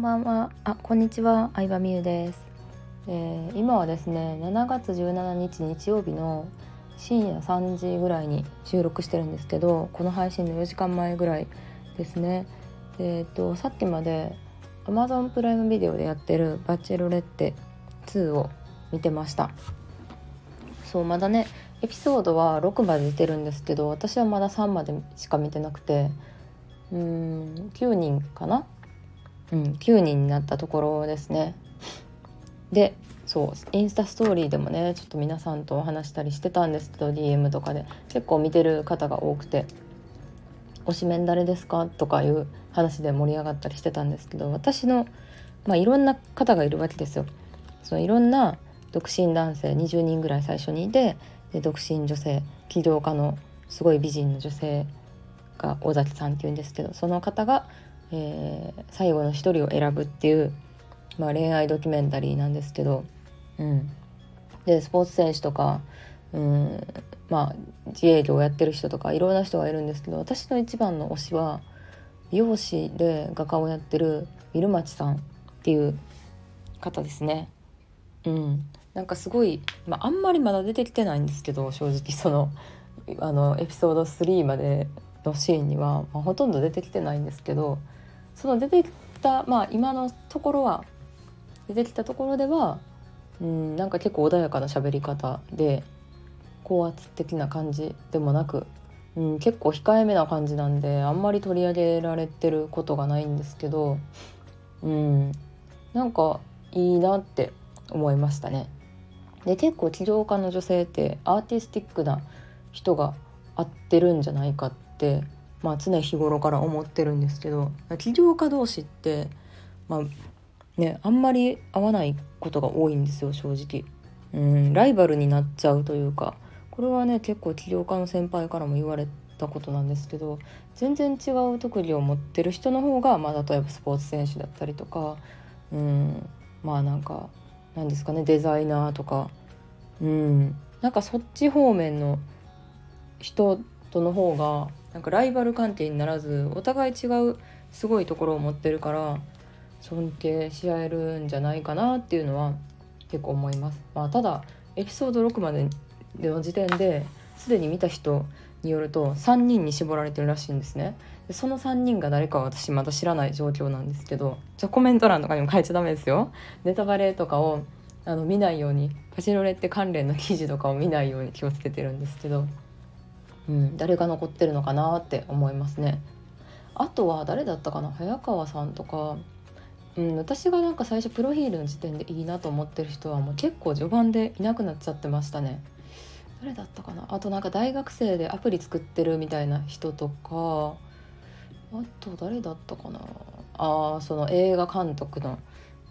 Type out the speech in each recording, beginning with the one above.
んばんは。あ、こんにちは。相葉美優です、えー、今はですね、7月17日日曜日の深夜3時ぐらいに収録してるんですけど、この配信の4時間前ぐらいですね。えっ、とさっきまで Amazon プライムビデオでやってるバチェロレッテ2を見てました。そうまだねエピソードは6まで出てるんですけど私はまだ3までしか見てなくてうーん9人かなうん、9人になったところですね。でそうインスタストーリーでもねちょっと皆さんとお話したりしてたんですけど DM とかで結構見てる方が多くて「推しメン誰ですか?」とかいう話で盛り上がったりしてたんですけど私の、まあ、いろんな方がいるわけですよ。そのいろんな独身男性20人ぐらい最初にいてで独身女性起業家のすごい美人の女性が尾崎さんっていうんですけどその方がえー、最後の一人を選ぶっていう、まあ、恋愛ドキュメンタリーなんですけど、うん、でスポーツ選手とか、うん、まあ自営業をやってる人とかいろんな人がいるんですけど私の一番の推しは美容師で画家をやってるウィルマチさんっていう方ですね。うん、なんかすごい、まあ、あんまりまだ出てきてないんですけど正直そのあのエピソード3までのシーンには、まあ、ほとんど出てきてないんですけどその出てきたまあ今のところは出てきたところではうんなんか結構穏やかな喋り方で高圧的な感じでもなく、うん、結構控えめな感じなんであんまり取り上げられてることがないんですけど、うん、なんかいいなって思いましたね。で結構起業家の女性ってアーティスティックな人が合ってるんじゃないかってまあ、常日頃から思ってるんですけど起業家同士って、まあね、あんまり合わないことが多いんですよ正直。うんライバルになっちゃうというかこれはね結構起業家の先輩からも言われたことなんですけど全然違う特技を持ってる人の方が、まあ、例えばスポーツ選手だったりとかうんまあなんかなんですかねデザイナーとかうんなんかそっち方面の人との方がなんかライバル関係にならずお互い違うすごいところを持ってるから尊敬し合えるんじゃないかなっていうのは結構思います。まあ、ただエピソード6までの時点ですでに見た人によると3人に絞られてるらしいんですねでその3人が誰かは私まだ知らない状況なんですけどじゃコメント欄とかにも書いちゃダメですよネタバレとかをあの見ないようにパチロレって関連の記事とかを見ないように気をつけてるんですけどうん、誰が残ってるのかなって思いますね。あとは誰だったかな？早川さんとか、うん、私がなんか最初プロフィールの時点でいいなと思ってる人はもう結構序盤でいなくなっちゃってましたね。誰だったかな？あとなんか大学生でアプリ作ってるみたいな人とか。あと誰だったかな？あその映画監督の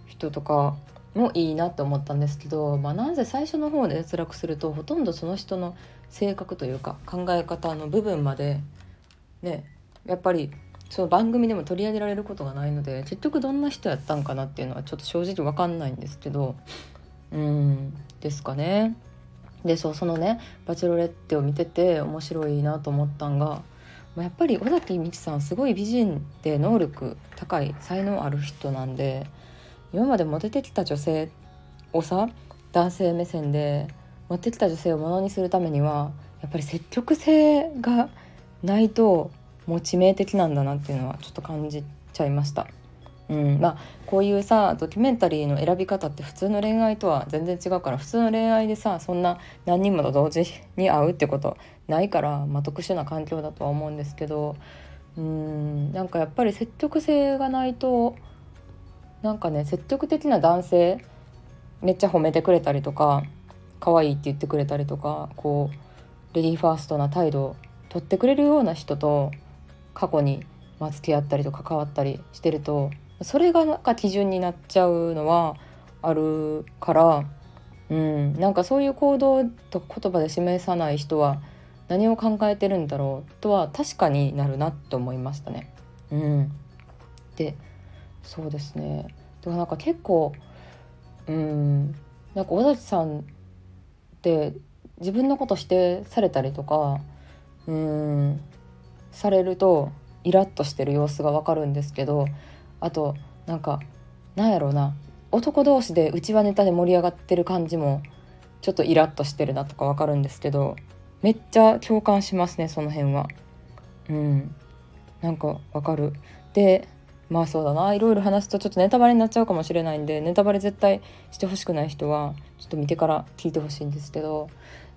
人とか。もいいなって思ったんですけど、まあ、なぜ最初の方で脱落するとほとんどその人の性格というか考え方の部分までねやっぱりその番組でも取り上げられることがないので結局どんな人やったんかなっていうのはちょっと正直分かんないんですけどうんですかね。でそうそのね「バチェロレッテ」を見てて面白いなと思ったんがやっぱり尾崎美紀さんすごい美人で能力高い才能ある人なんで今までモテてきた女性をさ男性目線で持ってきた女性をものにするためにはやっぱり積極性がないともう致命的なんだなっていうのはちょっと感じちゃいました。うんまあ、こういうさドキュメンタリーの選び方って普通の恋愛とは全然違うから普通の恋愛でさそんな何人もと同時に会うってことないから、まあ、特殊な環境だとは思うんですけどうんなんかやっぱり積極性がないとなんかね積極的な男性めっちゃ褒めてくれたりとか可愛いって言ってくれたりとかこうレディーファーストな態度を取ってくれるような人と過去にま付き合ったりと関わったりしてるとそれがなんか基準になっちゃうのはあるからうんなんかそういう行動と言葉で示さない人は何を考えてるんだろうとは確かになるなって思いましたね。うん、でそうですね。でもなんか結構うんなんか尾崎さんって自分のこと否定されたりとかうんされるとイラッとしてる様子がわかるんですけどあとなんかなんやろうな。男同士でうちわネタで盛り上がってる感じもちょっとイラッとしてるなとかわかるんですけどめっちゃ共感しますねその辺は。うんなんかわかる。でまあそうだないろいろ話すとちょっとネタバレになっちゃうかもしれないんでネタバレ絶対してほしくない人はちょっと見てから聞いてほしいんですけど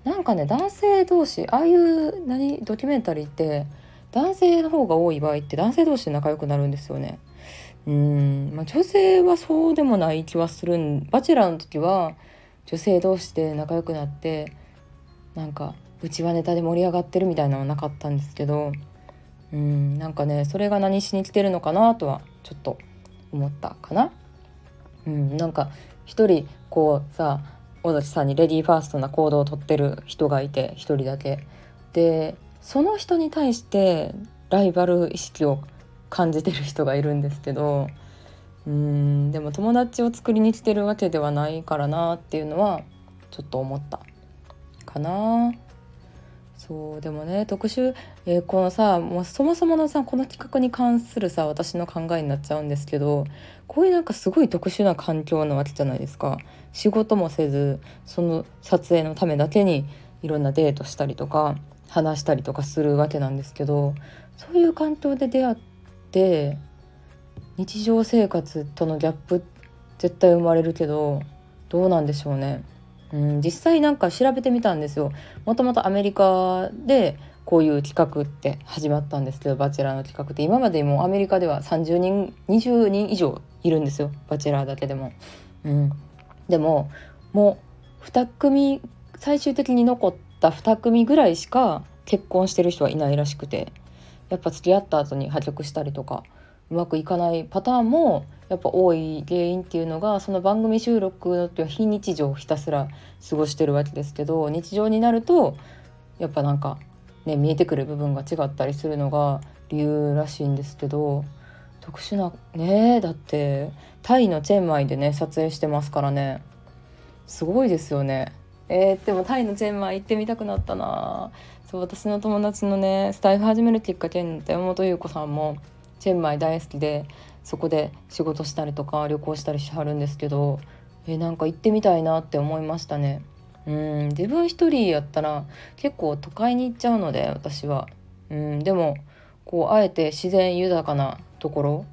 なんかね男性同士ああいう何ドキュメンタリーって男性の方が多い場合って男性同士で仲良くなるんですよね。うん、まあ、女性はそうでもない気はするんバチェラーの時は女性同士で仲良くなってなんかうちはネタで盛り上がってるみたいなのはなかったんですけどうんなんかねそれが何しに来てるのかなとはちょっと思ったかな。うん、なんか一人こうさ尾崎さんにレディーファーストな行動をとってる人がいて一人だけ。でその人に対してライバル意識を感じてる人がいるんですけどうんでも友達を作りに来てるわけではないからなっていうのはちょっと思ったかな。そうでもね特集、えー、このさもうそもそものさこの企画に関するさ私の考えになっちゃうんですけどこういうなんかすごい特殊な環境なわけじゃないですか仕事もせずその撮影のためだけにいろんなデートしたりとか話したりとかするわけなんですけどそういう環境で出会って日常生活とのギャップ絶対生まれるけどどうなんでしょうね。うん、実際なんか調べてみたんですよ。もともとアメリカでこういう企画って始まったんですけどバチェラーの企画って。今までもアメリカでは30人20人以上いるんですよ。バチェラーだけでも。うん、でももう2組最終的に残った2組ぐらいしか結婚してる人はいないらしくて。やっぱ付き合った後に破局したりとか。うまくいかないパターンもやっぱ多い原因っていうのがその番組収録の時は非日常をひたすら過ごしてるわけですけど日常になるとやっぱなんかね見えてくる部分が違ったりするのが理由らしいんですけど特殊なねだってタイのチェンマイでね撮影してますからね。すごいですよね。えー、でもタイのチェンマイ行ってみたくなったな。そう私の友達のねスタイフ始めるきっかけになった山本優子さんもチェンマイ大好きでそこで仕事したりとか旅行したりしはるんですけどえなんか行ってみたいなって思いましたね。うん自分一人やったら結構都会に行っちゃうので私は。うんでもこうあえて自然豊かなところ。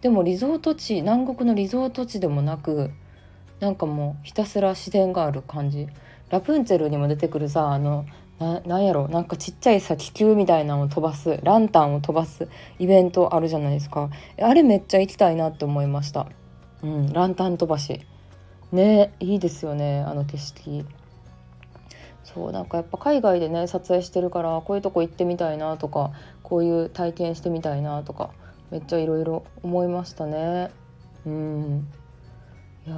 でもリゾート地南国のリゾート地でもなくなんかもうひたすら自然がある感じ。ラプンツェルにも出てくるさあのななんやろ？なんかちっちゃいさ気球みたいなのを飛ばすランタンを飛ばすイベントあるじゃないですか。あれめっちゃ行きたいなって思いました。うんランタン飛ばし。ねいいですよねあの景色。そうなんかやっぱ海外でね撮影してるからこういうとこ行ってみたいなとかこういう体験してみたいなとかめっちゃいろいろ思いましたね。うん。いや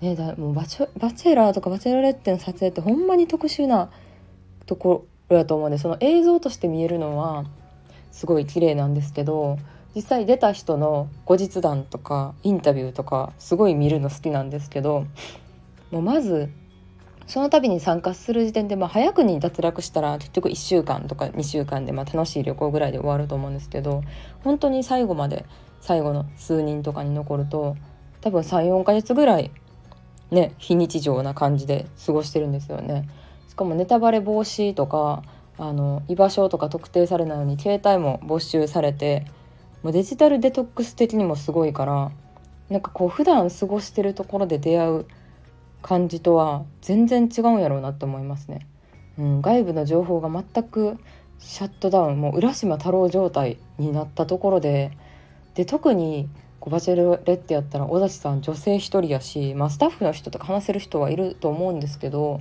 ねだもうバチバチェラーとかバチェラレッテの撮影ってほんまに特殊なところやと思うんでその映像として見えるのはすごい綺麗なんですけど実際出た人の後日談とかインタビューとかすごい見るの好きなんですけどもうまずその度に参加する時点で、まあ、早くに脱落したら結局1週間とか2週間で、まあ、楽しい旅行ぐらいで終わると思うんですけど本当に最後まで最後の数人とかに残ると多分34ヶ月ぐらいね非日常な感じで過ごしてるんですよね。しかもネタバレ防止とかあの居場所とか特定されないように携帯も没収されてもうデジタルデトックス的にもすごいからなんかこう普段過ごしてるところで出会う感じとは全然違うんやろうなって思いますね。うん、外部の情報が全くシャットダウンもう浦島太郎状態になったところでで特にこうバチェロレッテやったら小立さん女性1人やし、まあ、スタッフの人とか話せる人はいると思うんですけど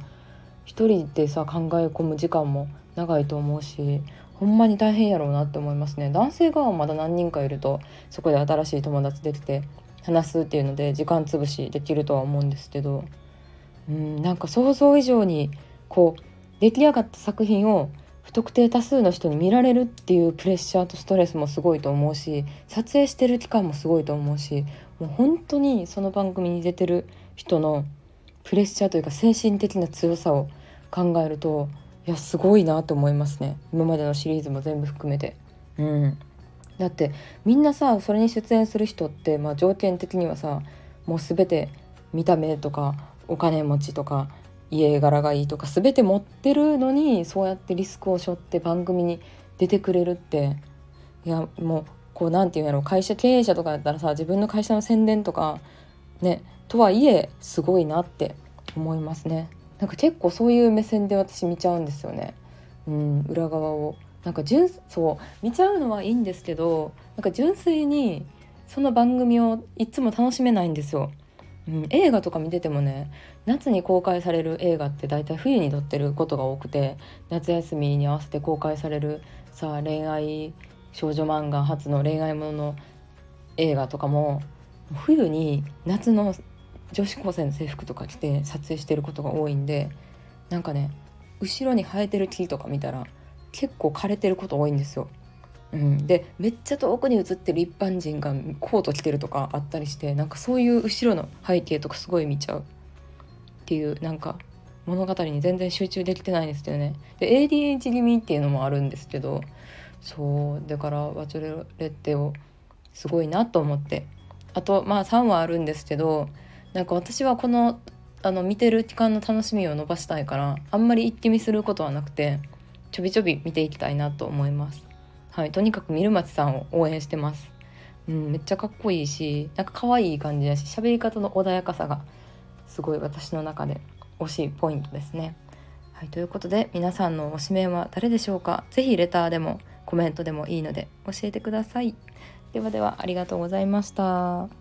一人でさ考え込む時間も長いと思うしほんまに大変やろうなって思いますね。男性側はまだ何人かいるとそこで新しい友達できて話すっていうので時間潰しできるとは思うんですけど。うんなんか想像以上にこう出来上がった作品を不特定多数の人に見られるっていうプレッシャーとストレスもすごいと思うし撮影してる期間もすごいと思うしもう本当にその番組に出てる人のプレッシャーというか精神的な強さを考えるといやすごいなと思いますね今までのシリーズも全部含めて。うんだってみんなさそれに出演する人って、まあ、条件的にはさもう全て見た目とかお金持ちとか家柄がいいとか全て持ってるのにそうやってリスクを背負って番組に出てくれるっていやもうこうなんていうんやろ会社経営者とかだったらさ自分の会社の宣伝とかねとはいえすごいなって思いますね。なんか結構そういう目線で私見ちゃうんですよね。うん裏側を。なんか純そう見ちゃうのはいいんですけどなんか純粋にその番組をいつも楽しめないんですよ、うん、映画とか見ててもね夏に公開される映画って大体冬に撮ってることが多くて夏休みに合わせて公開されるさあ恋愛少女漫画初の恋愛ものの映画とかも冬に夏の女子高生の制服とか着て撮影してることが多いんでなんかね後ろに生えてる木とか見たら結構枯れてること多いんですよ。うん、でめっちゃ遠くに映ってる一般人がコート着てるとかあったりしてなんかそういう後ろの背景とかすごい見ちゃうっていうなんか物語に全然集中できてないんですよね。で ADH 気味っていうのもあるんですけどそうだからバチョレッテをすごいなと思ってあとまあ3話あるんですけどなんか私はこのあの見てる期間の楽しみを伸ばしたいからあんまり一気見することはなくてちょびちょび見ていきたいなと思います。はい、とにかくミルマチさんを応援してます。うん、めっちゃかっこいいしなんか可愛い感じだし喋り方の穏やかさがすごい私の中で推しいポイントですね。はい、ということで皆さんの推しメンは誰でしょうか？是非レターでもコメントでもいいので教えてください。ではではありがとうございました。